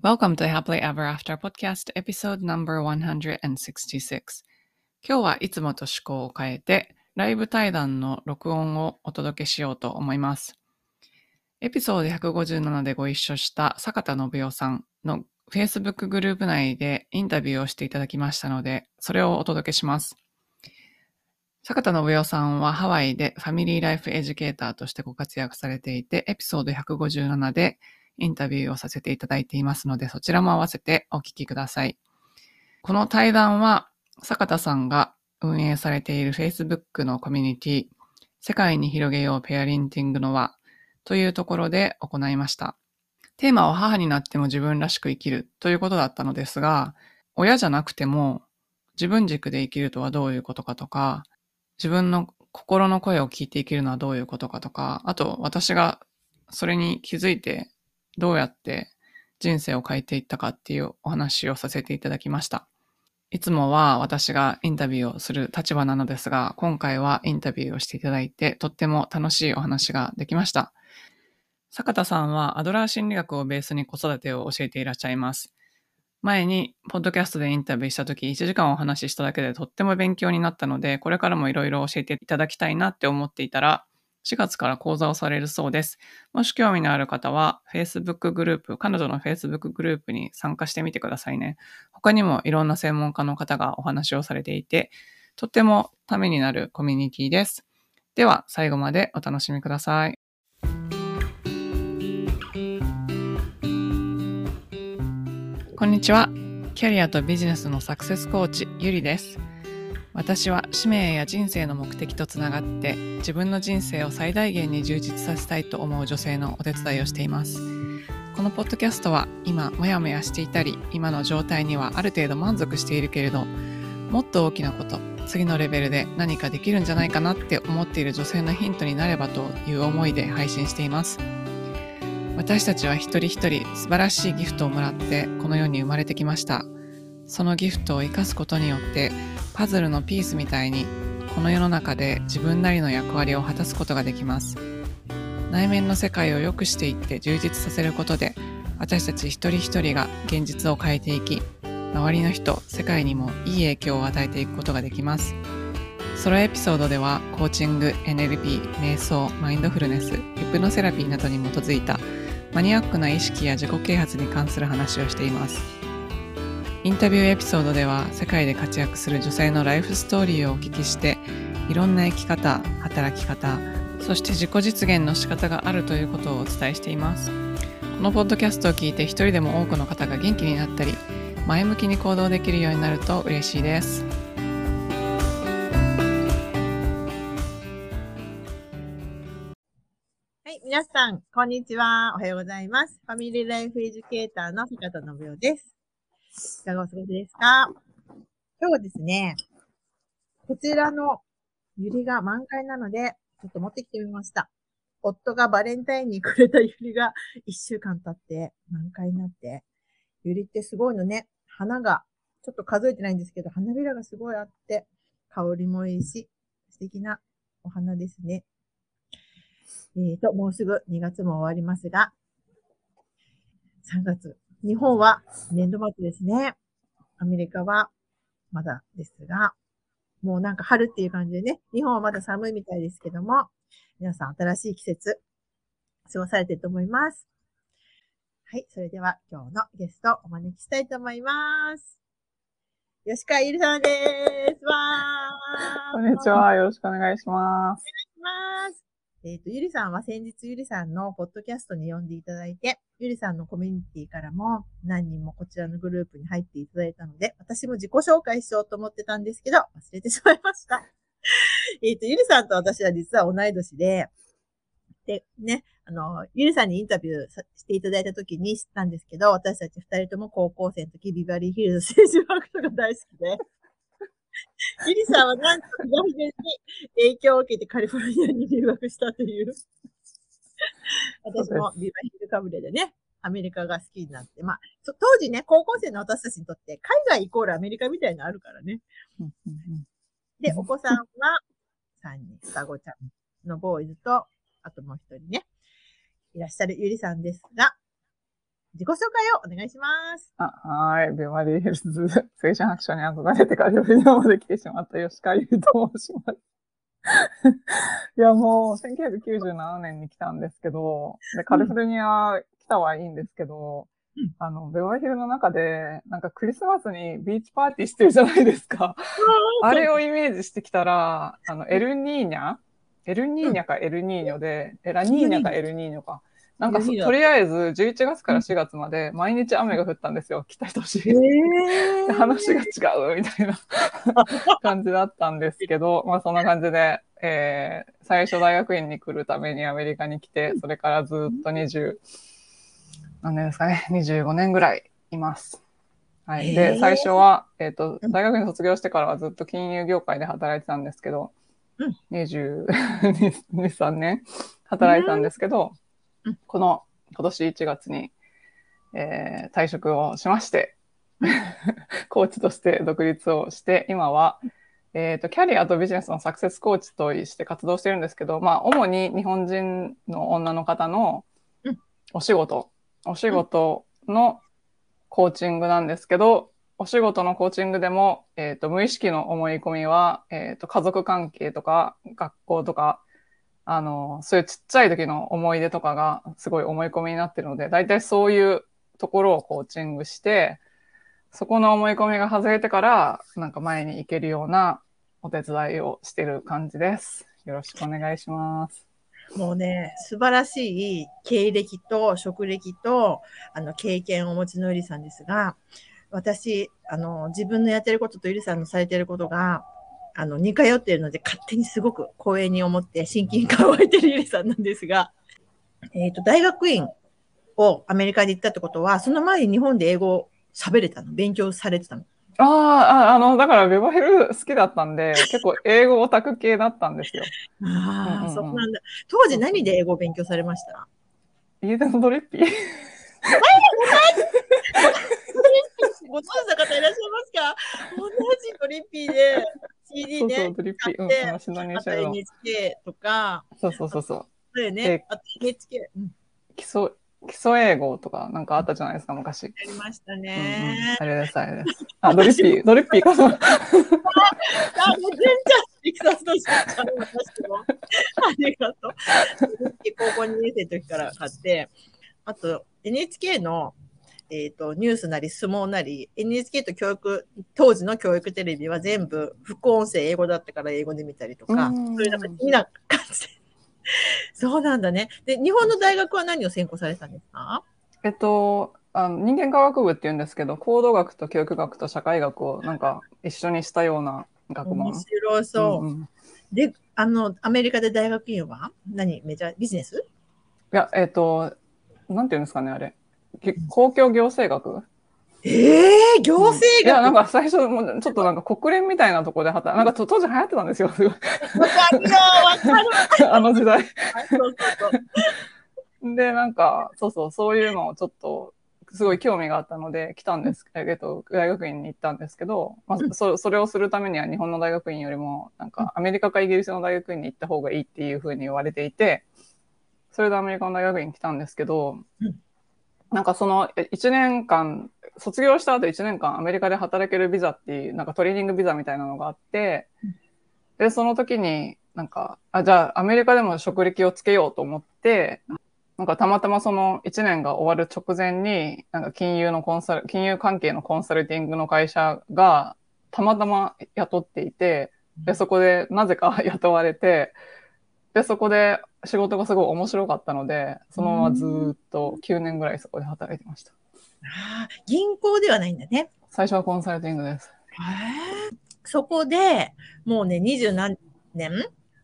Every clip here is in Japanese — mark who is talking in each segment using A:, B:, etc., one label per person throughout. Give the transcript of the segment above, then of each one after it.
A: Welcome to Happily Ever After Podcast Episode No.166 今日はいつもと趣向を変えてライブ対談の録音をお届けしようと思います。エピソード157でご一緒した坂田信代さんの Facebook グループ内でインタビューをしていただきましたので、それをお届けします。坂田信代さんはハワイでファミリーライフエデュケーターとしてご活躍されていて、エピソード157でインタビューをさせていただいていますので、そちらも合わせてお聞きください。この対談は、坂田さんが運営されている Facebook のコミュニティ、世界に広げようペアリンティングの輪というところで行いました。テーマは母になっても自分らしく生きるということだったのですが、親じゃなくても自分軸で生きるとはどういうことかとか、自分の心の声を聞いて生きるのはどういうことかとか、あと私がそれに気づいてどうやって人生を変えていったかっていうお話をさせていただきました。いつもは私がインタビューをする立場なのですが、今回はインタビューをしていただいて、とっても楽しいお話ができました。坂田さんはアドラー心理学をベースに子育てを教えていらっしゃいます。前に、ポッドキャストでインタビューした時、1時間お話ししただけでとっても勉強になったので、これからもいろいろ教えていただきたいなって思っていたら、4月から講座をされるそうです。もし興味のある方は、Facebook グループ、彼女の Facebook グループに参加してみてくださいね。他にもいろんな専門家の方がお話をされていて、とってもためになるコミュニティです。では、最後までお楽しみください。こんにちは。キャリアとビジネスのサクセスコーチ、ゆりです。私は使命や人生の目的とつながって自分の人生を最大限に充実させたいと思う女性のお手伝いをしています。このポッドキャストは今モヤモヤしていたり今の状態にはある程度満足しているけれどもっと大きなこと次のレベルで何かできるんじゃないかなって思っている女性のヒントになればという思いで配信しています。私たちは一人一人素晴らしいギフトをもらってこの世に生まれてきました。そのギフトを生かすことによってパズルのピースみたいにこの世の中で自分なりの役割を果たすことができます。内面の世界を良くしていって充実させることで私たち一人一人が現実を変えていき周りの人世界にもいい影響を与えていくことができます。ソロエピソードではコーチング NLP 瞑想マインドフルネスヒプノセラピーなどに基づいたマニアックな意識や自己啓発に関する話をしています。インタビューエピソードでは世界で活躍する女性のライフストーリーをお聞きしていろんな生き方働き方そして自己実現の仕方があるということをお伝えしていますこのポッドキャストを聞いて一人でも多くの方が元気になったり前向きに行動できるようになると嬉しいです
B: はい、皆さん、こんにちは。おはようございます。ファミリーライフエデュケーターの坂田信代です。いかがお過ごしですか今日はですね、こちらのユリが満開なので、ちょっと持ってきてみました。夫がバレンタインにくれたユリが一週間経って満開になって、ユリってすごいのね。花が、ちょっと数えてないんですけど、花びらがすごいあって、香りもいいし、素敵なお花ですね。えーと、もうすぐ2月も終わりますが、3月日本は年度末ですね。アメリカはまだですが、もうなんか春っていう感じでね、日本はまだ寒いみたいですけども、皆さん新しい季節、過ごされてると思います。はい、それでは今日のゲストをお招きしたいと思います。吉川ゆりさんです。わ
A: ー。こんにちは。よろしくお願いします。
B: お願いします。えっ、ー、と、ゆりさんは先日ゆりさんのポッドキャストに呼んでいただいて、ゆりさんのコミュニティからも何人もこちらのグループに入っていただいたので、私も自己紹介しようと思ってたんですけど、忘れてしまいました。えっと、ゆりさんと私は実は同い年で、で、ね、あの、ゆりさんにインタビューしていただいた時に知ったんですけど、私たち二人とも高校生の時ビバリーヒルズ政治ワークとか大好きで、ギリさんはなんと左手に影響を受けてカリフォルニアに留学したという。私もビバヒルカブレでね、アメリカが好きになって。まあ、当時ね、高校生の私たちにとって海外イコールアメリカみたいなのあるからね。で、お子さんは3人、双子ちゃんのボーイズと、あともう一人ね、いらっしゃるゆりさんですが、自己紹介をお願いします。
C: あはーい。ビバリーヒルズ青春白書に憧れてカリフォルニアまで来てしまった吉川優と申します。いや、もう、1997年に来たんですけど、で、カリフォルニア来たはいいんですけど、
B: うん。
C: あの、ベバリーヒルの中で、なんかクリスマスにビーチパーティーしてるじゃないですか。あれをイメージしてきたら、あの、エルニーニャ？エルニーニャかエルニーニョで、エラニーニャかエルニーニョか。なんかとりあえず11月から4月まで毎日雨が降ったんですよ、来た年。
B: え
C: 話が違うみたいな 感じだったんですけど、まあそんな感じで、えー、最初大学院に来るためにアメリカに来て、それからずっと20、何年ですかね、25年ぐらいいます。はい。
B: へ
C: で、
B: ー
C: 最初は、えっ、と、
B: うん。
C: 大学院卒業してからはずっと金融業界で働いてたんですけど、
B: うん。
C: 22、3年働いてたんですけど、
B: うん
C: この今年1月に、えー退職をしまして、コーチとして独立をして、今は、えっ、と、キャリアとビジネスのサクセスコーチとして活動してるんですけど、まあ、主に日本人の女の方の
B: うん。
C: お仕事、お仕事のコーチングなんですけど、お仕事のコーチングでも、えっ、と、無意識の思い込みは、えっ、と、家族関係とか、学校とか、あの、そういうちっちゃい時の思い出とかがすごい思い込みになってるので、大体そういうところをコーチングして、そこの思い込みが外れてから、なんか前に行けるようなお手伝いをしてる感じです。よろしくお願いします。
B: もうね、素晴らしい経歴と職歴と、あの、経験をお持ちのゆりさんですが、私、あの、自分のやってることとゆりさんのされてることが、あの、似通っているので、勝手にすごく光栄に思って親近感を湧いてるゆりさんなんですが、えっ、と、大学院をアメリカで行ったってことは、その前に日本で英語を喋れたの？勉強されてたの？
C: あーあ、あの、だからベバヘル好きだったんで、結構英語オタク系だったんですよ。
B: あ
C: うんうん
B: あ、
C: うん。
B: そうなんだ。当時何で英語を勉強されました？
C: 家でのドリッピー？
B: ご存知の方いらっしゃいますか？同じドリッピーで
C: そうドリッピー。うん、話の
B: あと
C: 入社の。
B: NHK とか、
C: そうそうそうそう。
B: そうよ
C: え
B: ね、あと NHK、うん、
C: 基礎、基礎英語とかなんかあったじゃないですか、昔。
B: やりました
C: うんうん
B: ね。
C: あれです、あれです。あ、ドリッピー、ドリッピーかな。
B: あ、もう全然いきさつとしてありがとう。高校2年生の時から買って、あと NHK のえっ、と、ニュースなり相撲なり、NHK と教育、当時の教育テレビは全部副音声英語だったから英語で見たりとか、
C: うん
B: そういうなんか地味な感じで。そうなんだね。で、日本の大学は何を専攻されたんですか？
C: えっと、あの人間科学部って言うんですけど、行動学と教育学と社会学をなんか一緒にしたような学問
B: 面。白そう。
C: んんい
B: で、あの、アメリカで大学院は何？メジャー？ビジネス？
C: や、えっと、なんて言うんですかね、あれ。き公共行政学？
B: ええー、行政学、
C: いや、なんか最初、もうちょっとなんか国連みたいなところで働なんかと当時流行ってたんですよ。
B: わかるよ、わかる。
C: あの時代。で、なんか、そうそう、そういうのをちょっと、すごい興味があったので、来たんです、えっと、大学院に行ったんですけど、まあ、そそれをするためには日本の大学院よりも、なんか、アメリカかイギリスの大学院に行った方がいいっていうふうに言われていて、それでアメリカの大学院に来たんですけど
B: うん、
C: なんかその1年間、卒業した後1年間アメリカで働けるビザっていう、なんかトレーニングビザみたいなのがあって、で、その時になんか、あ、じゃあアメリカでも職歴をつけようと思って、なんかたまたまその1年が終わる直前に、なんか金融のコンサル、金融関係のコンサルティングの会社がたまたま雇っていて、で、そこでなぜか雇われて、で、そこで仕事がすごい面白かったので、そのままずーっと9年ぐらいそこで働いてました。
B: あー銀行ではないんだね。
C: 最初はコンサルティングです。
B: そこで、もうね、二十何年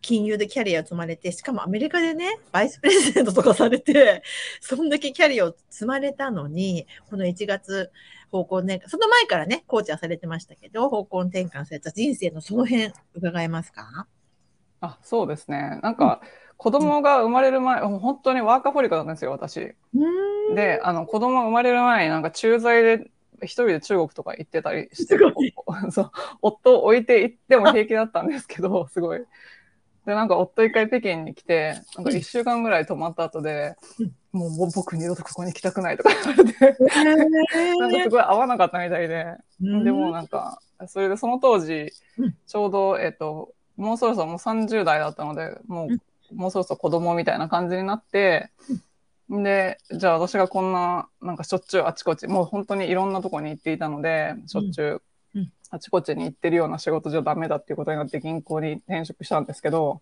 B: 金融でキャリアを積まれて、しかもアメリカでね、バイスプレゼントとかされて、そんだけキャリアを積まれたのに、この1月、方向転換、その前からね、コーチはされてましたけど、方向転換された人生のその辺、伺えますか？
C: あ、そうですね。なんか、子供が生まれる前、もう本当にワーカホリカなんですよ、私。で、あの、子供が生まれる前になんか駐在で一人で中国とか行ってたりしてそう、夫を置いて行っても平気だったんですけど、すごい。で、なんか夫一回北京に来て、なんか一週間ぐらい泊まった後で、もう僕二度とここに来たくないとか言われて、なんかすごい合わなかったみたいで、でもなんか、それでその当時
B: うん、
C: ちょうど、えっと、もうそろそろもう30代だったので、も
B: う
C: もうそろそろ子供みたいな感じになって、で、じゃあ私がこんな、なんかしょっちゅうあちこち、もう本当にいろんなとこに行っていたので、しょっちゅう
B: うん。
C: あちこちに行ってるような仕事じゃダメだっていうことになって銀行に転職したんですけど、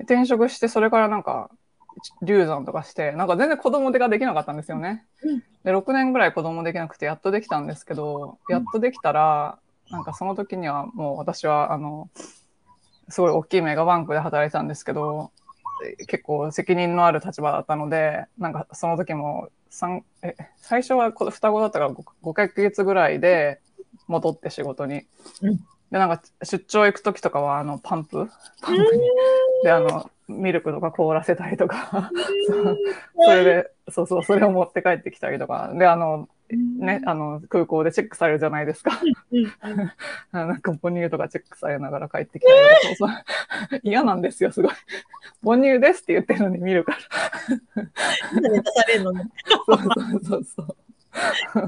C: 転職してそれからなんか流産とかしてなんか全然子供手ができなかったんですよね。
B: うん。
C: で6年ぐらい子供できなくてやっとできたんですけどやっとできたらなんかその時にはもう私はあのすごい大きいメガバンクで働いてたんですけどえ結構責任のある立場だったのでなんかその時も三え最初はこ双子だったから 5, 5ヶ月ぐらいで戻って仕事に。
B: うん。
C: でなんか出張行く時とかはあのパンプ？パンプに。で、あの、ミルクとか凍らせたりとか、それで、そうそう、それを持って帰ってきたりとか、で、あの、ね、あの、空港でチェックされるじゃないですか。あなんか母乳とかチェックされながら帰ってきたりとか、そうそう 嫌なんですよ、すごい。母乳ですって言ってるのに見るから。
B: されるのね。
C: そうそうそうそう。そう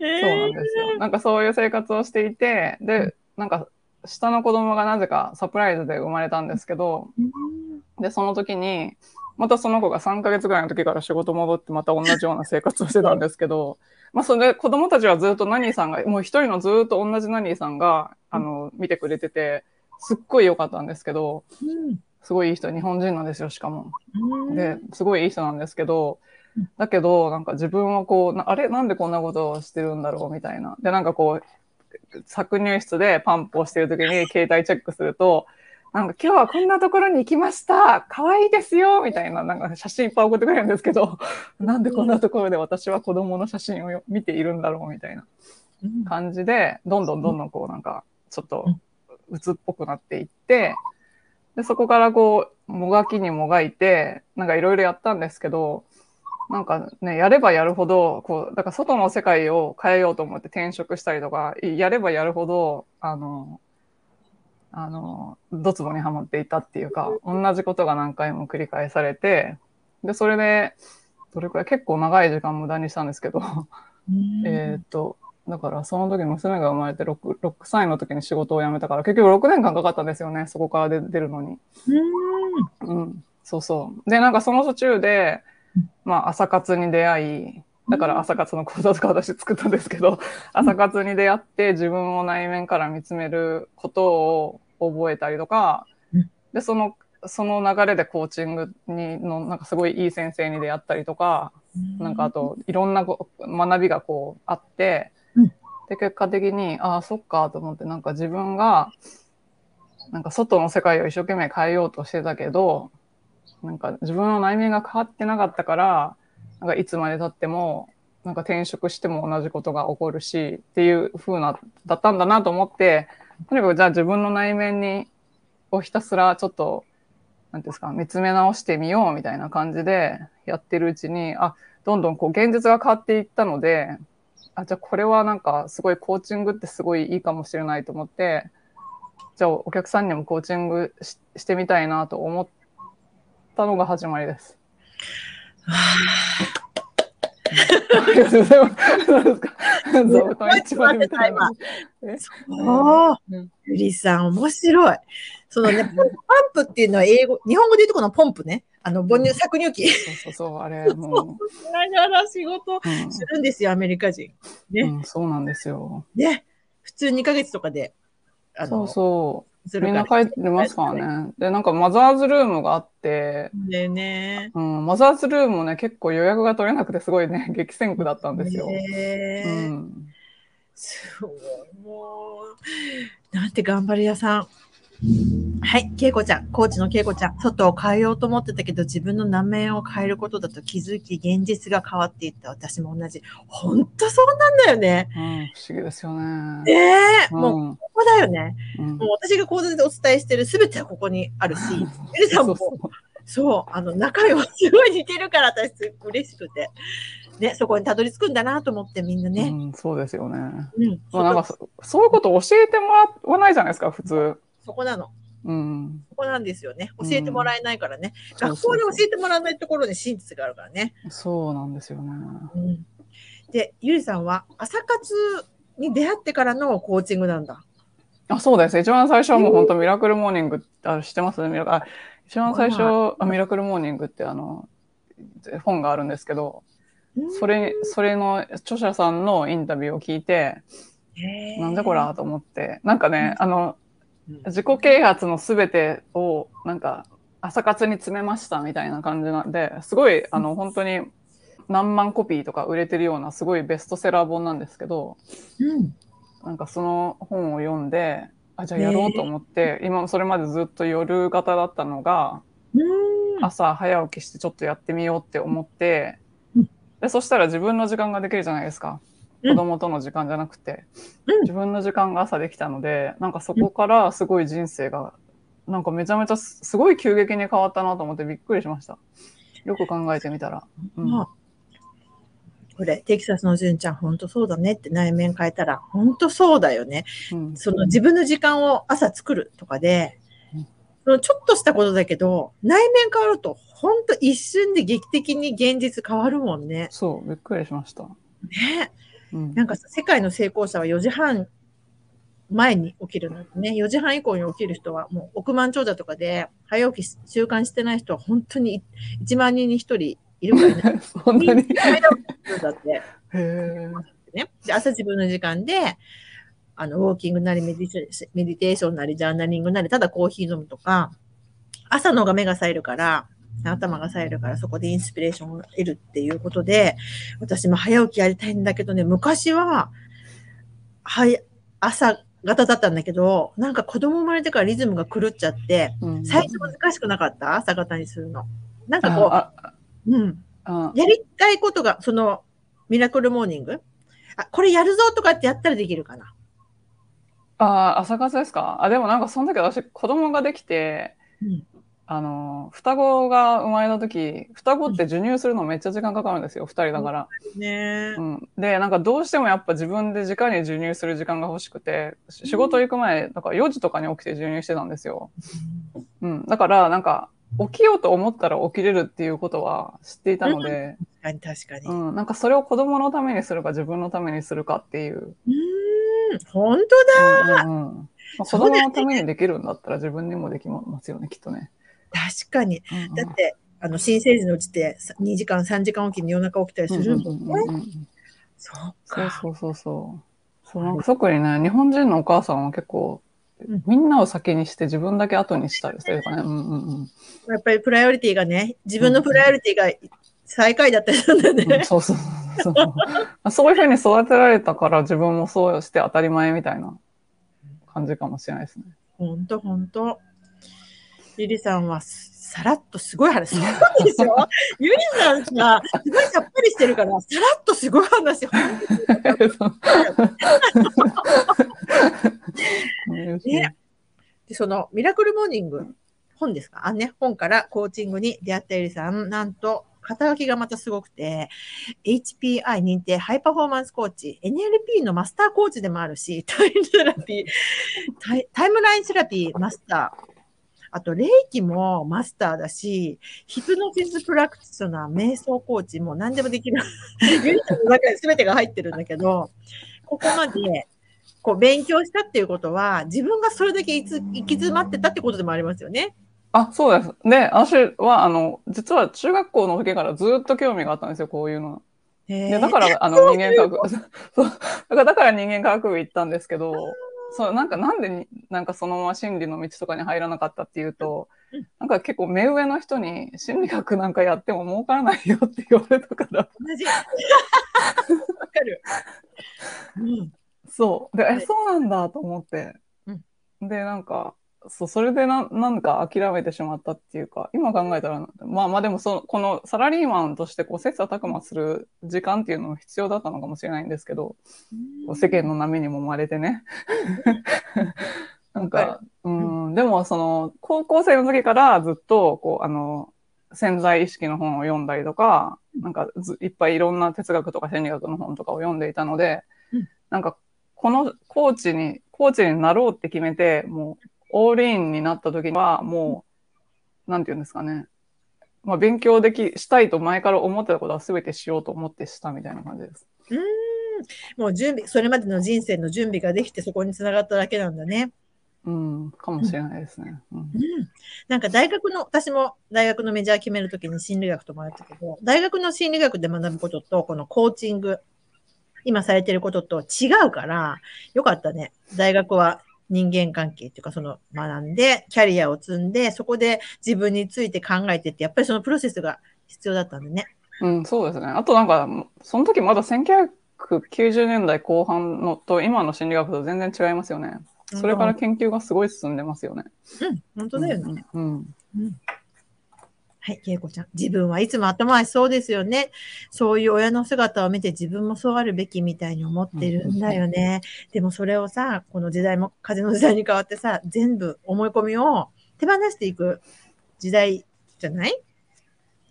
C: なんですよ。なんかそういう生活をしていて、で、なんか下の子供がなぜかサプライズで生まれたんですけど、で、その時に、またその子が3ヶ月ぐらいの時から仕事戻ってまた同じような生活をしてたんですけど、まあそれで子供たちはずっとナニーさんが、もう一人のずっと同じナニーさんが、あの、見てくれてて、すっごい良かったんですけど、すごいいい人、日本人なんですよ、しかも。で、すごいいい人なんですけど、だけど、なんか自分はこう、なあれ？なんでこんなことをしてるんだろうみたいな。で、なんかこう、搾乳室でパンプをしてる時に携帯チェックすると、なんか今日はこんなところに行きました。可愛いですよ。みたいな、なんか写真いっぱい送ってくれるんですけど、なんでこんなところで私は子供の写真をよ見ているんだろうみたいな感じで、どんどんどんどんこうなんか、ちょっと鬱っぽくなっていって、で、そこからこう、もがきにもがいて、なんかいろいろやったんですけど、なんかね、やればやるほど、こう、だから外の世界を変えようと思って転職したりとか、やればやるほど、あの、あの、ドツボにはまっていたっていうか、同じことが何回も繰り返されて、で、それで、どれくらい結構長い時間無駄にしたんですけど、えーっと、だからその時娘が生まれて 6, 6歳の時に仕事を辞めたから、結局6年間かかったんですよね、そこから出出るのに。うん、そうそう。で、なんかその途中で、まあ、朝活に出会い、だから朝活の講座とか私作ったんですけど、朝活に出会って自分を内面から見つめることを覚えたりとか、で、その、その流れでコーチングにの、なんかすごいいい先生に出会ったりとか、なんかあと、いろんなこ学びがこうあって、で、結果的に、ああ、そっかと思って、なんか自分が、なんか外の世界を一生懸命変えようとしてたけど、なんか自分の内面が変わってなかったから、なんかいつまで経っても、なんか転職しても同じことが起こるし、っていう風な、だったんだなと思って、とにかくじゃあ自分の内面に、をひたすらちょっと、なんていうんですか、見つめ直してみようみたいな感じでやってるうちに、あ、どんどんこう現実が変わっていったので、あ、じゃあこれはなんかすごいコーチングってすごいいいかもしれないと思って、じゃあお客さんにもコーチングしてみたいなと思ったのが始まりです。ありがとう。ございます。座布団一枚みたいな。
B: おー
C: う。
B: ゆりさん、面白い。そのね、パンプっていう。のは英語、日本語で言う。とこのポンプね。あの、母乳、搾乳機。
C: そう。そう。そう、あれ、も
B: しながら仕事、するんですよ、アメリカ人。ね。
C: そう。なんですよ。
B: ね。普通2ヶ月とかで、
C: そう、そう。
B: する。
C: みんな帰ってますからね。で、なんかマザーズルームがあって、
B: でね。
C: うん、マザーズルームもね、結構予約が取れなくてすごいね、激戦区だったんですよ。
B: ね
C: うん。
B: すごい、もう、なんて頑張り屋さん。はい、けいこちゃん、コーチのけいこちゃん、外を変えようと思ってたけど、自分の内面を変えることだと気づき、現実が変わっていった。私も同じ。ほんとそうなんだよね。
C: うん、不思議ですよね。
B: ねえ、
C: うん
B: もうここだよね。
C: うん
B: もう私が講座でお伝えしてるすべてはここにあるし、エルさんも
C: そう、
B: あの、仲良すごい似てるから、私、嬉しくて。ね、そこにたどり着くんだなと思って、みんなね。
C: うん、そうですよね。
B: うん。
C: まあ、なんかそそういうこと教えてもらわないじゃないですか、普通。
B: そこなの。
C: うん。
B: ここなんですよね。教えてもらえないからね。
C: そう
B: 学校で教えてもらわないところに真実があるからね。
C: そうなんですよね。
B: うん、で、ゆりさんは朝活に出会ってからのコーチングなんだ。
C: あ、そうです。一番最初はもう本当ミラクルモーニングあ知ってます？ミラあ一番最初、あミラクルモーニングってあの、本があるんですけど、それ、それの著者さんのインタビューを聞いて、なんでこらと思って、なんかね、あの、
B: うん
C: 自己啓発のすべてを、なんか、朝活に詰めましたみたいな感じなんで、すごい、あの、本当に何万コピーとか売れてるような、すごいベストセラー本なんですけど、
B: うん。
C: なんかその本を読んで、あ、じゃあやろうと思って、今それまでずっと夜型だったのが、
B: うん。
C: 朝早起きしてちょっとやってみようって思って
B: うん、
C: で、そしたら自分の時間ができるじゃないですか。
B: うん
C: 子供との時間じゃなくて、
B: うん
C: 自分の時間が朝できたので、なんかそこからすごい人生が、なんかめちゃめちゃすすごい急激に変わったなと思ってびっくりしました。よく考えてみたら。うん
B: まあこれ、テキサスの純ちゃん、本当そうだねって内面変えたら、本当そうだよね。
C: うん
B: その自分の時間を朝作るとかで
C: うん、
B: そのちょっとしたことだけど、内面変わると、本当一瞬で劇的に現実変わるもんね。
C: そう、びっくりしました。
B: ね。
C: うん
B: なんかさ世界の成功者は4時半前に起きるのね。4時半以降に起きる人はもう億万長者とかで、早起きし習慣してない人は本当に1万人に1人いるからね。
C: そんなに。
B: だって。
C: へ。
B: で、朝自分の時間で、あの、ウォーキングなりメディテーションメディテーションなり、ジャーナリングなり、ただコーヒー飲むとか、朝の方が目が冴えるから、頭が冴えるから、そこでインスピレーションを得るっていうことで、私も早起きやりたいんだけどね、昔は、はい、朝型だったんだけど、なんか子供生まれてからリズムが狂っちゃって、
C: うん。
B: 最初難しくなかった？朝型にするの。なんかこ
C: あ
B: う、うん。
C: あ。あ
B: やりたいことが、その、ミラクルモーニング？あ、これやるぞとかってやったらできるかな。
C: あ、朝活ですか？あ、でもなんかその時私子供ができて、
B: うん
C: あの、双子が生まれた時、双子って授乳するのめっちゃ時間かかるんですよ、二人だから。
B: ね
C: うん。で、なんかどうしてもやっぱ自分で直に授乳する時間が欲しくて、し仕事行く前、だから4時とかに起きて授乳してたんですよ。うん。だからなんか、起きようと思ったら起きれるっていうことは知っていたので、
B: 確かに確かに。
C: う
B: ん、
C: ん。なんかそれを子供のためにするか自分のためにするかっていう。
B: 本当だ。
C: うんうんうんまあ、子供のためにできるんだったら自分にもできますよね、きっとね。
B: 確かに。だって、あの、新生児のうちってさ2時間、3時間おきに夜中起きたりするもんね。そう
C: そう
B: か。
C: そうそうそう。そうなんか特にね、日本人のお母さんは結構
B: うん、
C: みんなを先にして自分だけ後にしたりしてるとかね。うんうんうん
B: やっぱりプライオリティがね、自分のプライオリティが最下位だったりするんだ
C: うん
B: ね。
C: そうそうそうそう。そういうふうに育てられたから自分もそうして当たり前みたいな感じかもしれないですね。
B: ほんとほんと。ゆりさんはさらっとすごい話。そうでしょゆりさんさ、すごいさっぱりしてるから、さらっとすごい話。ねで、そのミラクルモーニング、本ですか？あ、ね、本からコーチングに出会ったゆりさん、なんと、肩書きがまたすごくて、HPI 認定ハイパフォーマンスコーチ、NLP のマスターコーチでもあるし、タイムセラピー、タイムラインセラピーマスター、あと、レイキもマスターだし、ヒプノシスプラクティショナー、瞑想コーチも何でもできる。ゆりさんの中に全てが入ってるんだけど、ここまで、こう、勉強したっていうことは、自分がそれだけいつ行き詰まってたってことでもありますよね。
C: あ、そうです。で、私は、あの、実は中学校の時からずっと興味があったんですよ、こういうの。だから、あの、人間科学、そう、だから人間科学部行ったんですけど、そう、なんかなんでに、なんかそのまま心理の道とかに入らなかったっていうと
B: うん、
C: なんか結構目上の人に心理学なんかやっても儲からないよって言われたから、
B: 同じ。わかる。うん。
C: そう。で、え、
B: はい
C: そうなんだと思って。
B: うん
C: で、なんか、そう、それでな、なんか諦めてしまったっていうか、今考えたら、まあまあでもその、このサラリーマンとしてこう、切磋琢磨する時間っていうのも必要だったのかもしれないんですけど、世間の波にも生まれてね。なん
B: わ
C: か、うん、でもその、高校生の時からずっと、こう、あの、潜在意識の本を読んだりとか、なんかずいっぱいいろんな哲学とか心理学の本とかを読んでいたので、
B: うん。
C: なんか、このコーチに、コーチになろうって決めて、もう、オールインになった時には、もう、なんていうんですかね。まあ、勉強でき、したいと前から思ってたことは全てしようと思ってしたみたいな感じです。
B: うーん。もう準備、それまでの人生の準備ができてそこにつながっただけなんだね。
C: うん、かもしれないですね。うん
B: うん。なんか大学の、私も大学のメジャー決めるときに心理学ともやったけど、大学の心理学で学ぶことと、このコーチング、今されてることと違うから、よかったね。大学は人間関係っていうか、その学んで、キャリアを積んで、そこで自分について考えてって、やっぱりそのプロセスが必要だったんだね。
C: うん、そうですね。あとなんか、その時まだ1990年代後半のと今の心理学と全然違いますよね。それから研究がすごい進んでますよね。
B: うん、本当だよね。
C: うん。うん。
B: はい、けいこちゃん。自分はいつも頭はそうですよね。そういう親の姿を見て自分もそうあるべきみたいに思ってるんだよね。でもそれをさ、この時代も、風の時代に変わってさ、全部思い込みを手放していく時代じゃない？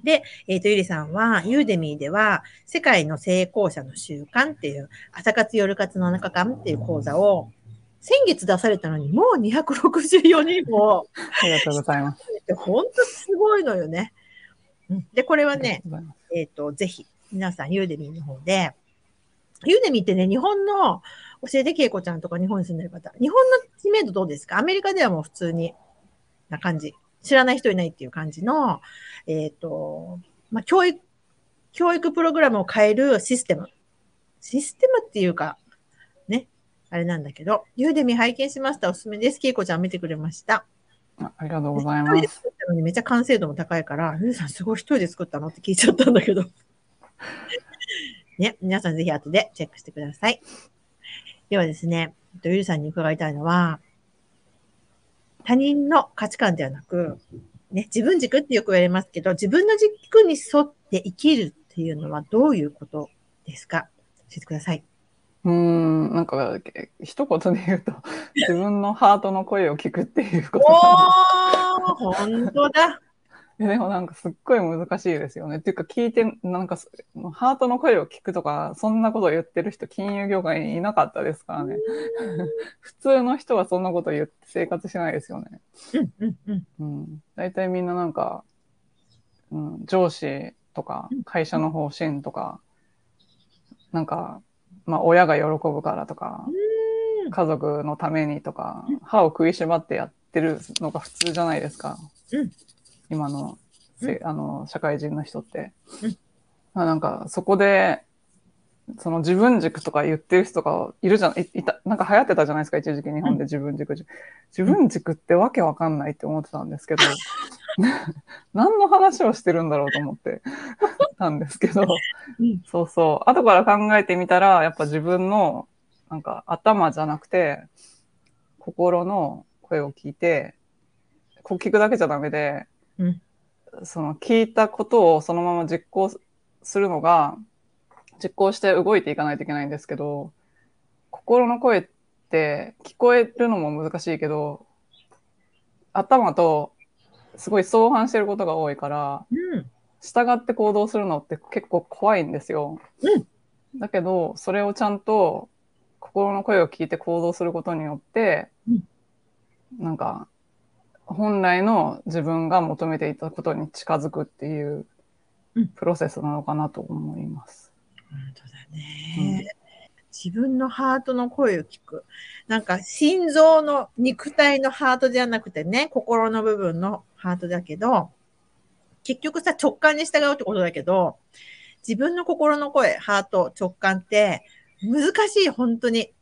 B: で、えっ、と、ゆりさんは、ユーデミーでは、世界の成功者の習慣っていう、朝活夜活の中間っていう講座を、先月出されたのに、もう264人も、
C: ありがとうございます。
B: 本当すごいのよね。うんで、これはね、えっ、と、ぜひ、皆さん、ユーデミーの方で、ユーデミーってね、日本の、教えてけいこちゃんとか日本に住んでる方、日本の知名度どうですか？アメリカではもう普通に、な感じ。知らない人いないっていう感じの、えっ、と、まあ、教育、教育プログラムを変えるシステム。システムっていうか、ね、あれなんだけど、ユーデミー拝見しました。おすすめです。けいこちゃん見てくれました。
C: あありがとうございます。
B: めっちゃ完成度も高いから、ゆうさんすごい一人で作ったのって聞いちゃったんだけど。ね、皆さんぜひ後でチェックしてください。ではですね、えっとゆうさんに伺いたいのは、他人の価値観ではなく、ね、自分軸ってよく言われますけど、自分の軸に沿って生きるっていうのはどういうことですか？教えてください。
C: うーん、なんか、え一言で言うと、自分のハートの声を聞くっていうこと
B: おー、本当だ。
C: でもなんかすっごい難しいですよね。っていうか聞いて、なんかすハートの声を聞くとか、そんなこと言ってる人、金融業界にいなかったですからね。普通の人はそんなこと言って生活しないですよね。
B: うん、うん、うん。
C: うん。大体みんななんか、うん、上司とか、会社の方針とか、なんか、まあ親が喜ぶからとか、
B: うん。
C: 家族のためにとか、歯を食いしばってやってるのが普通じゃないですか。
B: うん。
C: 今のせ、あの、社会人の人って。
B: うん。
C: まあなんか、そこで、その自分軸とか言ってる人がいるじゃん、いいた、なんか流行ってたじゃないですか、一時期日本で自分軸。自分軸ってわけわかんないって思ってたんですけど、何の話をしてるんだろうと思ってたんですけど、
B: うん。
C: そうそう。後から考えてみたら、やっぱ自分の、なんか頭じゃなくて、心の声を聞いて、こう聞くだけじゃダメで、
B: うん。
C: その聞いたことをそのまま実行するのが、実行して動いていかないといけないんですけど、心の声って聞こえるのも難しいけど、頭とすごい相反してることが多いから、
B: うん。
C: 従って行動するのって結構怖いんですよ。
B: うん
C: だけど、それをちゃんと心の声を聞いて行動することによって、
B: うん
C: なんか、本来の自分が求めていたことに近づくっていう
B: うん
C: プロセスなのかなと思います。
B: 本当だね。自分のハートの声を聞く。なんか心臓の肉体のハートじゃなくてね、心の部分のハートだけど、結局さ、直感に従うってことだけど、自分の心の声、ハート、直感って難しい、本当に。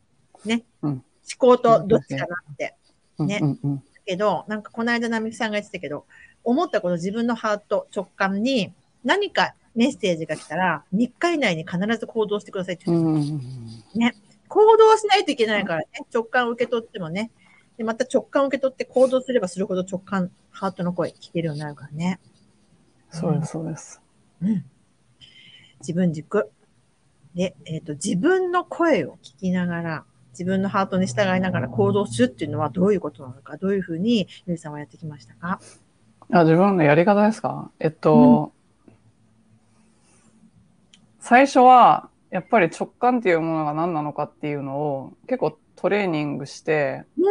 B: ね。
C: うん。
B: 思考とどっちかなって。ね。
C: うん。うん。うん。
B: だけど、なんかこの間、並木さんが言ってたけど、思ったこと自分のハート、直感に何かメッセージが来たら、3日以内に必ず行動してくださいって言ってた
C: うん。うん。うん。
B: 行動しないといけないからね。直感を受け取ってもね。で、また直感を受け取って行動すればするほど直感、ハートの声聞けるようになるからね。
C: そうです、そうです。
B: うん。自分軸。で、えっ、と、自分の声を聞きながら、自分のハートに従いながら行動するっていうのはどういうことなのか、どういうふうにゆりさんはやってきましたか？
C: あ、自分のやり方ですか？えっと、最初は、やっぱり直感っていうものが何なのかっていうのを結構トレーニングして、
B: う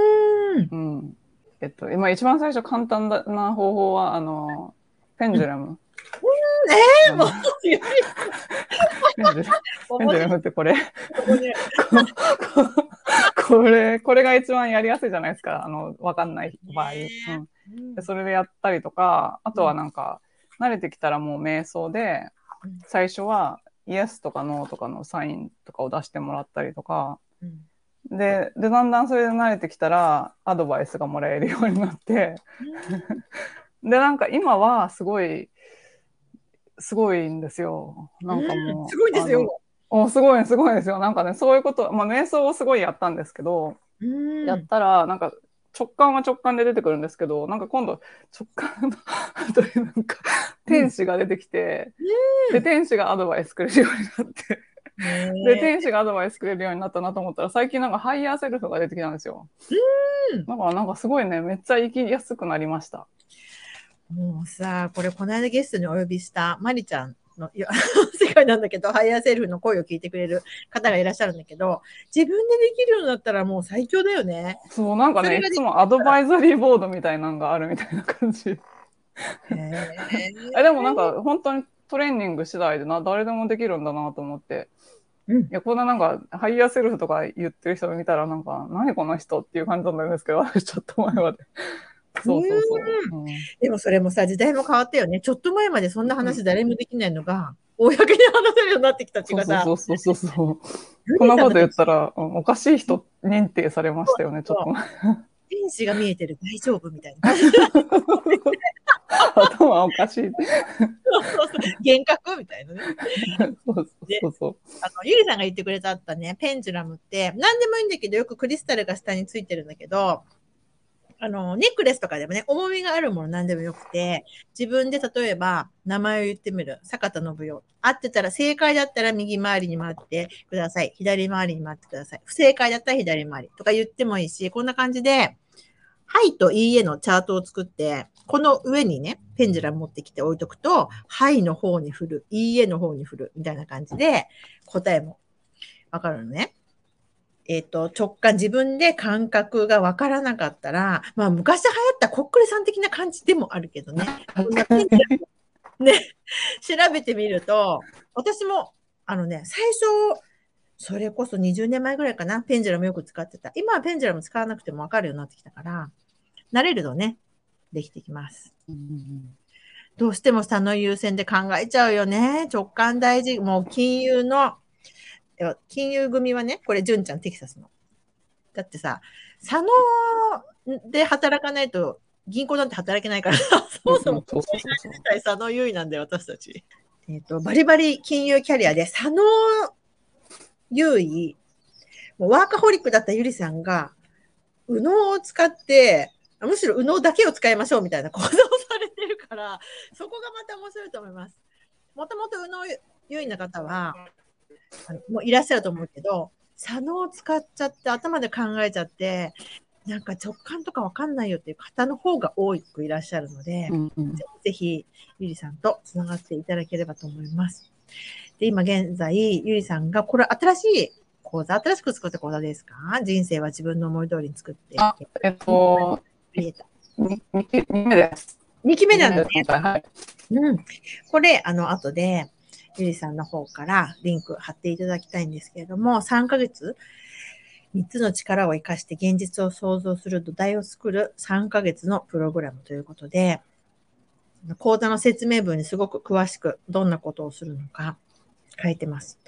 B: ーん。
C: うん。えっと、今一番最初簡単な方法は、あの、ペンジュラム。
B: えー、もう、
C: ペンジュペンジュラムってこれ。これ、これが一番やりやすいじゃないですか。あの、わかんない場合。うん。で。それでやったりとか、あとはなんか、慣れてきたらもう瞑想で、最初はイエスとかノーとかのサインとかを出してもらったりとか、ででだんだんそれで慣れてきたらアドバイスがもらえるようになって。でなんか今はすごいすごいんですよ。なんかもう、
B: すごいですよ。
C: おすごいすごいですよ。なんかねそういうことまあ瞑想をすごいやったんですけど、やったらなんか直感は直感で出てくるんですけどなんか今度直感の後になんか天使が出てきて、で天使がアドバイスくれるようになってで天使がアドバイスくれるようになったなと思ったら最近なんか higher self が出てきたんですよ。だからなんかすごいねめっちゃ生きやすくなりました。
B: もうさこれこの間ゲストにお呼びしたまりちゃんの 世界なんだけど、 higher self の声を聞いてくれる方がいらっしゃるんだけど、自分でできるようになったらもう最強だよね。
C: そう、なんかね、いつも advisory board みたいなのがあるみたいな感じ。えでもなんか本当にトレーニング次第でな誰でもできるんだなと思って。うん、いやこんななんか higher self とか言ってる人を見たらなんか何この人っていう感じなんですけど ちょっと前まで
B: そうそうそう。うん、でもそれもさ、時代も変わったよね。ちょっと前までそんな話誰もできないのが、公に話せるようになってきたちがさ。
C: そうそうそうそうそう。こんなこと言ったら、おかしい人認定されましたよね、ちょっと。
B: 天使が見えてる、大丈夫？みたいな。
C: 頭おかしい。
B: 幻覚みたいなね。
C: そうそうそう
B: あの、ゆりさんが言ってくれたあったね、ペンジュラムって、何でもいいんだけど、よくクリスタルが下についてるんだけど、あの、ネックレスとかでもね、重みがあるもの何でもよくて、自分で例えば名前を言ってみる。坂田信代。合ってたら、正解だったら右回りに回ってください。左回りに回ってください。不正解だったら左回りとか言ってもいいし、こんな感じで、はいといいえのチャートを作って、この上にね、ペンジュラム持ってきて置いとくと、はいの方に振る、いいえの方に振る、みたいな感じで、答えもわかるのね。えっ、ー、と、直感、自分で感覚がわからなかったら、まあ、昔流行ったこっくりさん的な感じでもあるけどね。ね、調べてみると、私も、あのね、最初、それこそ20年前ぐらいかな、ペンジュラムよく使ってた。今はペンジュラム使わなくてもわかるようになってきたから、慣れるとね、できてきます。どうしても差の優先で考えちゃうよね。直感大事。もう金融の金融組はね、これ、純ちゃん、テキサスの。だってさ、佐野で働かないと、銀行なんて働けないから、そもそも、佐野優位なんだよ、私たち。えっ、ー、と、バリバリ金融キャリアで、佐野優位、もうワーカホリックだったゆりさんが、右脳を使って、むしろ右脳だけを使いましょうみたいな講座をされてるから、そこがまた面白いと思います。もともと右脳優位な方は、あのもういらっしゃると思うけど、左脳を使っちゃって頭で考えちゃって、なんか直感とかわかんないよっていう方の方が多くいらっしゃるので、うんうん、ぜひゆりさんとつながっていただければと思います。で、今現在、ゆりさんが、これ新しい講座、新しく作った講座ですか？人生は自分の思い通りに作って。
C: あ、えっと、2期目です。
B: 2期目なんだね。うん。これ、あの、後で、ゆりさんの方からリンク貼っていた。だきた。いんですけれども、3ヶ月、3つの力を活かして現実を創造する土台を作る3ヶ月のプログラムということで、講座の説明文にすごく詳しくどんなことをするのか書いてます。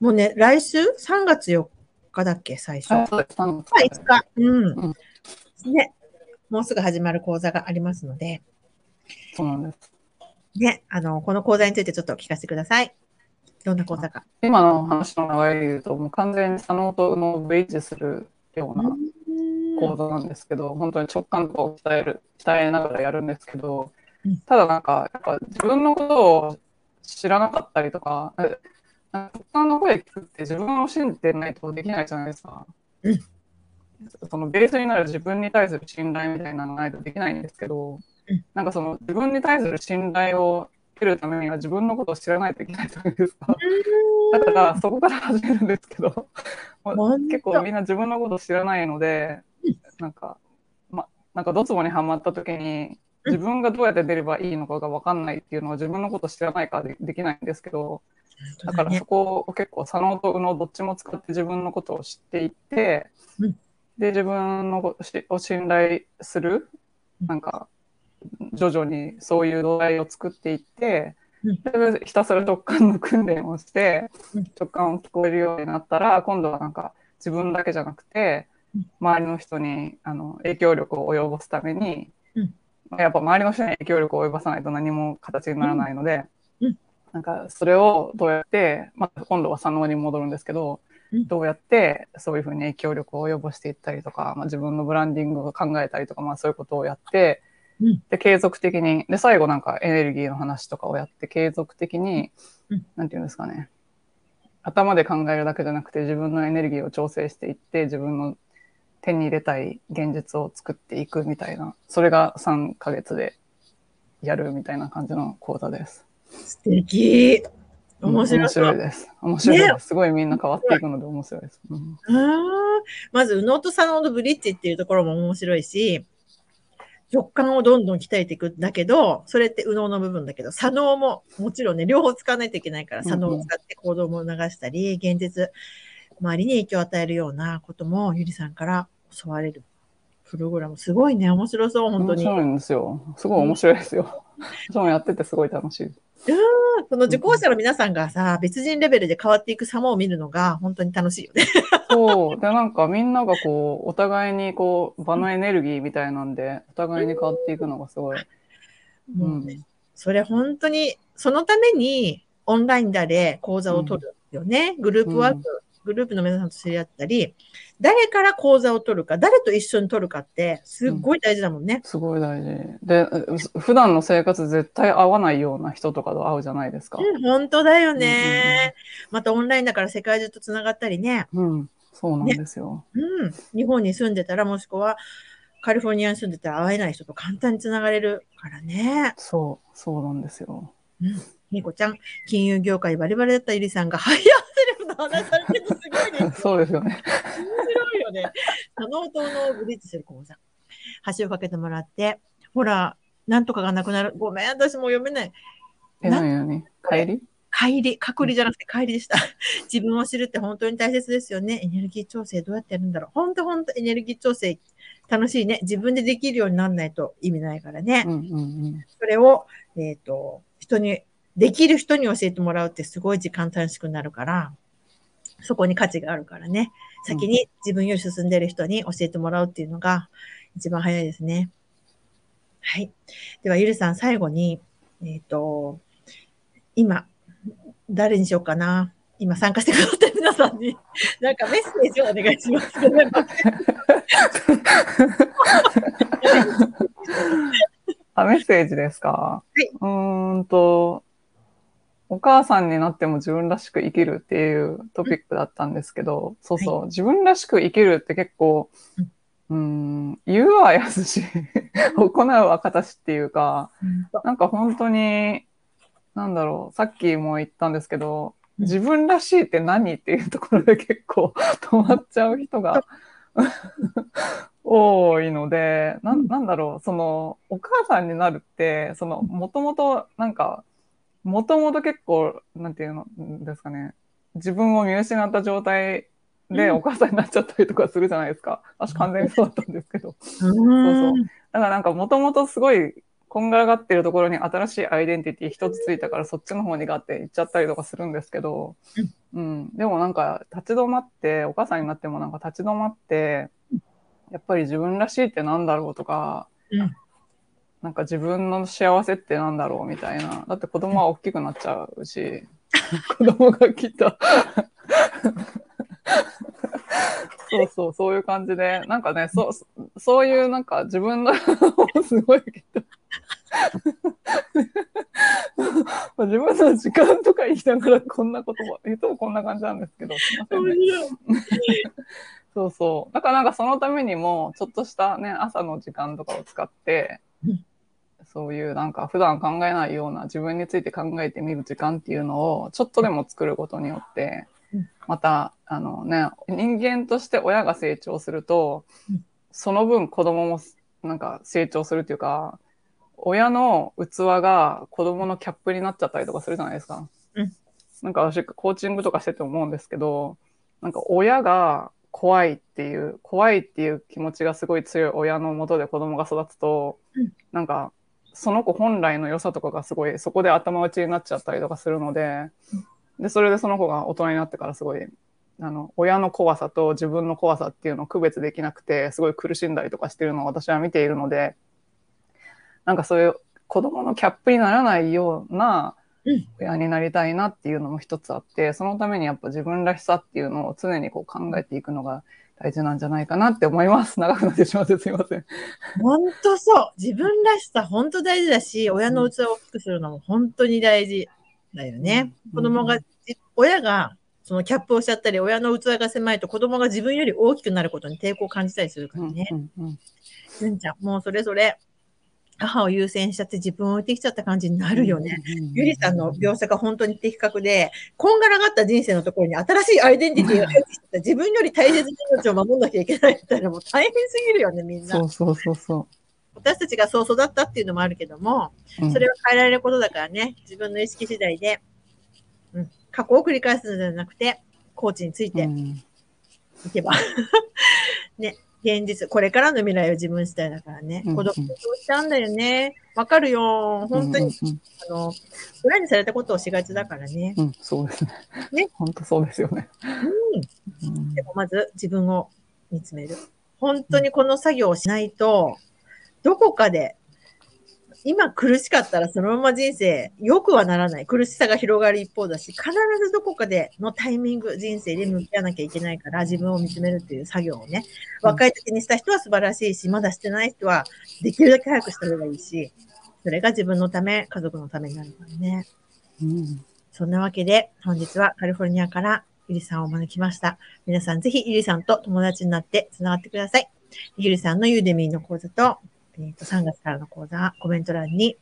B: もうね、来週3月4日だっけ、最初。あ、5日。うん。ね。もうすぐ始まる講座がありますので。
C: そうなんです。
B: ね、あの、この講座についてちょっと聞かせてください。どんな講座か。
C: 今の話の流れで言うと、もう完全に左脳と右脳をブリッジするような講座なんですけど、本当に直感とかを伝える、伝えながらやるんですけど、ただなんか、やっぱ自分のことを知らなかったりとか、直感の声聞くって自分を信じてないとできないじゃないですか。うん、そのベースになる自分に対する信頼みたいなのがないとできないんですけど、なんかその自分に対する信頼を得るためには自分のことを知らないといけないじゃないですか。だからそこから始めるんですけど。結構みんな自分のことを知らないのでなんか、ま、なんかドツボにはまった時に、自分がどうやって出ればいいのかが分かんないっていうのは自分のこと知らないからでできないんですけど、だからそこを結構左脳と右脳どっちも使って自分のことを知っていって、
B: うん
C: で自分のを信頼するなんか徐々にそういう土台を作っていって、ひたすら直感の訓練をして、
B: うん。
C: 直感を聞こえるようになったら今度はなんか自分だけじゃなくて
B: うん。
C: 周りの人にあの影響力を及ぼすために、
B: うん。
C: やっぱ周りの人に影響力を及ぼさないと何も形にならないので、なんかそれをどうやって、まあ、今度は左脳に戻るんですけど、
B: うん
C: どうやってそういうふうに影響力を及ぼしていったりとか、まあ、自分のブランディングを考えたりとか、まあ、そういうことをやって、
B: うん
C: で継続的にで最後なんかエネルギーの話とかをやって継続的に、
B: うん
C: なんていうんですかね頭で考えるだけじゃなくて自分のエネルギーを調整していって自分の手に入れたい現実を作っていくみたいなそれが3ヶ月でやるみたいな感じの講座です。
B: 素敵。面白そう。
C: 面白いです。面白いです。すごいみんな変わっていくので面白いです。うん
B: まず、右脳と左脳のブリッジっていうところも面白いし、直感をどんどん鍛えていくんだけど、それって右脳の部分だけど、左脳ももちろんね、両方使わないといけないから、
C: うんうん
B: 左脳を使って行動も促したり、現実、周りに影響を与えるようなことも、ゆりさんから教われるプログラム。すごいね、面白そう、本当に。
C: 面白いんですよ。すごい面白いですよ。私もやっててすごい楽しい。
B: その受講者の皆さんがさ、別人レベルで変わっていく様を見るのが本当に楽しいよね。
C: そう。で、なんかみんながこう、お互いにこう、場のエネルギーみたいなんで、お互いに変わっていくのがすごい。うん。
B: もうねそれ本当に、そのためにオンラインであれ講座を取るよね。グループワーク、グループの皆さんと知り合ったり、誰から講座を取るか、誰と一緒に取るかって、すっごい大事だもんね。
C: すごい大事。で、う普段の生活絶対合わないような人とかと会うじゃないですか。
B: うん、本当だよ
C: うんうんうん
B: ね。またオンラインだから世界中とつながったりね。
C: うん。そうなんですよ。
B: うん。日本に住んでたら、もしくはカリフォルニアに住んでたら会えない人と簡単につながれるからね。
C: そう、そうなんですよ。
B: うん。みこちゃん、金融業界バリバリだったゆりさんが、早セレブの話されてるのすごいです。
C: そうですよね。
B: 面白いよね。可能とのブリッジする講座。橋をかけてもらって、ほら、なんとかがなくなる。ごめん、私もう読めない。
C: え、
B: な
C: 何何帰り？
B: 帰り、隔離じゃなくて帰りでした。自分を知るって本当に大切ですよね。エネルギー調整どうやってやるんだろう。本当本当エネルギー調整楽しいね。自分でできるようにならないと意味ないからね。
C: うんうんうん。
B: それを、えっ、と、人に、できる人に教えてもらうってすごい時間短縮になるから、そこに価値があるからね。先に自分より進んでる人に教えてもらうっていうのが一番早いですね。はい。では、ゆるさん、最後に、えっ、と、今、誰にしようかな。今参加してくださってる皆さんに、なんかメッセージをお願いします。
C: あ、メッセージですか？うーんと、お母さんになっても自分らしく生きるっていうトピックだったんですけど、そうそう、自分らしく生きるって結構、うーん、言うはやすし、行うは形っていうか、なんか本当に、なんだろう、さっきも言ったんですけど、自分らしいって何っていうところで結構 止まっちゃう人が 多いので、なんなんだろう、その、お母さんになるって、その、もともと、なんか、もともと結構、なんていうのですかね、自分を見失った状態で
B: うん。
C: お母さんになっちゃったりとかするじゃないですか。私完全にそうだったんですけど。
B: そう
C: そうだからなんかもともとすごいこんがらがってるところに新しいアイデンティティ一つついたからそっちの方にガッて行っちゃったりとかするんですけど、うん、でもなんか立ち止まって、お母さんになってもなんか立ち止まって、やっぱり自分らしいってなんだろうとか、
B: うん
C: なんか自分の幸せってなんだろうみたいな。だって子供は大きくなっちゃうし、子供がきっとそうそう、そういう感じで、なんかね、そう、そういうなんか自分の すごいけど 自分の時間とか言いながらこんな言葉、いつもこんな感じなんですけど、すいませんね。そうそう。だからなんかそのためにも、ちょっとしたね、朝の時間とかを使って
B: うん、
C: そういうなんか普段考えないような自分について考えてみる時間っていうのをちょっとでも作ることによって
B: うん、
C: また、あのね、人間として親が成長すると
B: うん、
C: その分子供もなんか成長するっていうか、親の器が子供のキャップになっちゃったりとかするじゃないですか。
B: うん。
C: なんか私、コーチングとかしてて思うんですけど、なんか親が怖いっていう、怖いっていう気持ちがすごい強い親のもとで子供が育つと、
B: うん。
C: なんか、その子本来の良さとかがすごい、そこで頭打ちになっちゃったりとかするので、で、それでその子が大人になってからすごい、あの、親の怖さと自分の怖さっていうのを区別できなくて、すごい苦しんだりとかしてるのを私は見ているので、なんかそういう子供のキャップにならないような
B: うん。
C: 親になりたいなっていうのも一つあって、そのためにやっぱ自分らしさっていうのを常にこう考えていくのが大事なんじゃないかなって思います。長くなってしまってすいません。
B: 本当そう。自分らしさ本当大事だし、親の器を大きくするのも本当に大事だよね。
C: うん
B: 子供が、じ親がそのキャップをしちゃったり、親の器が狭いと子供が自分より大きくなることに抵抗を感じたりするからね。
C: うんうん
B: ずんちゃん、もうそれぞれ母を優先しちゃって自分を置いてきちゃった感じになるよね。。ゆりさんの描写が本当に的確で、こんがらがった人生のところに新しいアイデンティティが入ってきた。自分より大切な命を守んなきゃいけないみたいな、もう大変すぎるよね、みんな。
C: そうそうそうそ
B: 私たちがそう育ったっていうのもあるけども、それは変えられることだからね、自分の意識次第で、うん、過去を繰り返すのではなくて、コーチについて
C: うん
B: いけば、ね、現実、これからの未来は自分次第だからね、
C: うん
B: 子供そうしちゃうんだよね。わかるよ。本当に、
C: うんうん
B: あの、裏にされたことをしがちだからね。
C: うん、そうですね。
B: ね
C: 本当そうですよね。
B: うん。
C: うん
B: でもまず自分を見つめる。本当にこの作業をしないと、どこかで、今苦しかったらそのまま人生良くはならない。苦しさが広がる一方だし、必ずどこかでのタイミング、人生で向き合わなきゃいけないから、自分を見つめるっていう作業をね、若い時にした人は素晴らしいし、まだしてない人はできるだけ早くした方がいいし、それが自分のため、家族のためになるからね。
C: うん
B: そんなわけで、本日はカリフォルニアからゆりさんをお招きました。皆さんぜひゆりさんと友達になってつながってください。ゆりさんのユーデミーの講座と、えっ、と、3月からの講座、コメント欄に、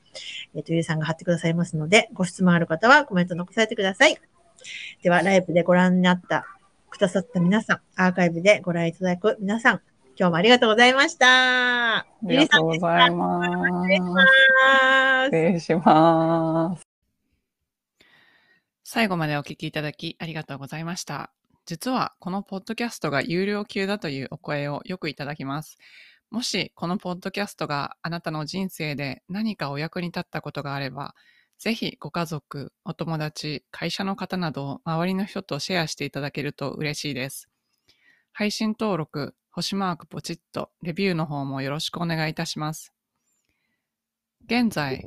B: えっ、と、ゆりさんが貼ってくださいますので、ご質問ある方はコメント残されてください。では、ライブでご覧になった、くださった皆さん、アーカイブでご覧いただく皆さん、今日もありがとうございました。
C: ありがとうございま
B: す。
C: 失礼します。最後までお聞きいただきありがとうございました。実はこのポッドキャストが有料級だというお声をよくいただきます。もしこのポッドキャストがあなたの人生で何かお役に立ったことがあれば、ぜひご家族、お友達、会社の方など周りの人とシェアしていただけると嬉しいです。配信登録、星マークポチッと、レビューの方もよろしくお願いいたします。現在、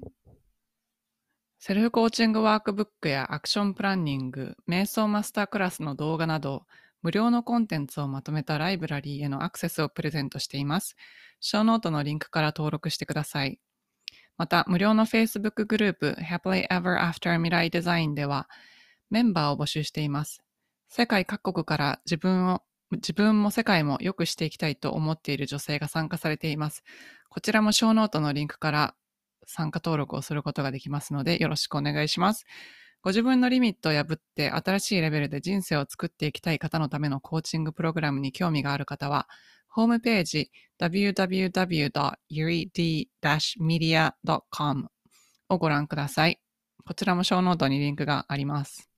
C: セルフコーチングワークブックやアクションプランニング、瞑想マスタークラスの動画など、無料のコンテンツをまとめたライブラリーへのアクセスをプレゼントしています。ショーノートのリンクから登録してください。また、無料の Facebook グループ Happily Ever After 未来デザインでは、メンバーを募集しています。世界各国から自分を、自分も世界も良くしていきたいと思っている女性が参加されています。こちらもショーノートのリンクから参加登録をすることができますので、よろしくお願いします。ご自分のリミットを破って新しいレベルで人生を作っていきたい方のためのコーチングプログラムに興味がある方は、ホームページ www.yuri-media.com をご覧ください。こちらもショーノートにリンクがあります。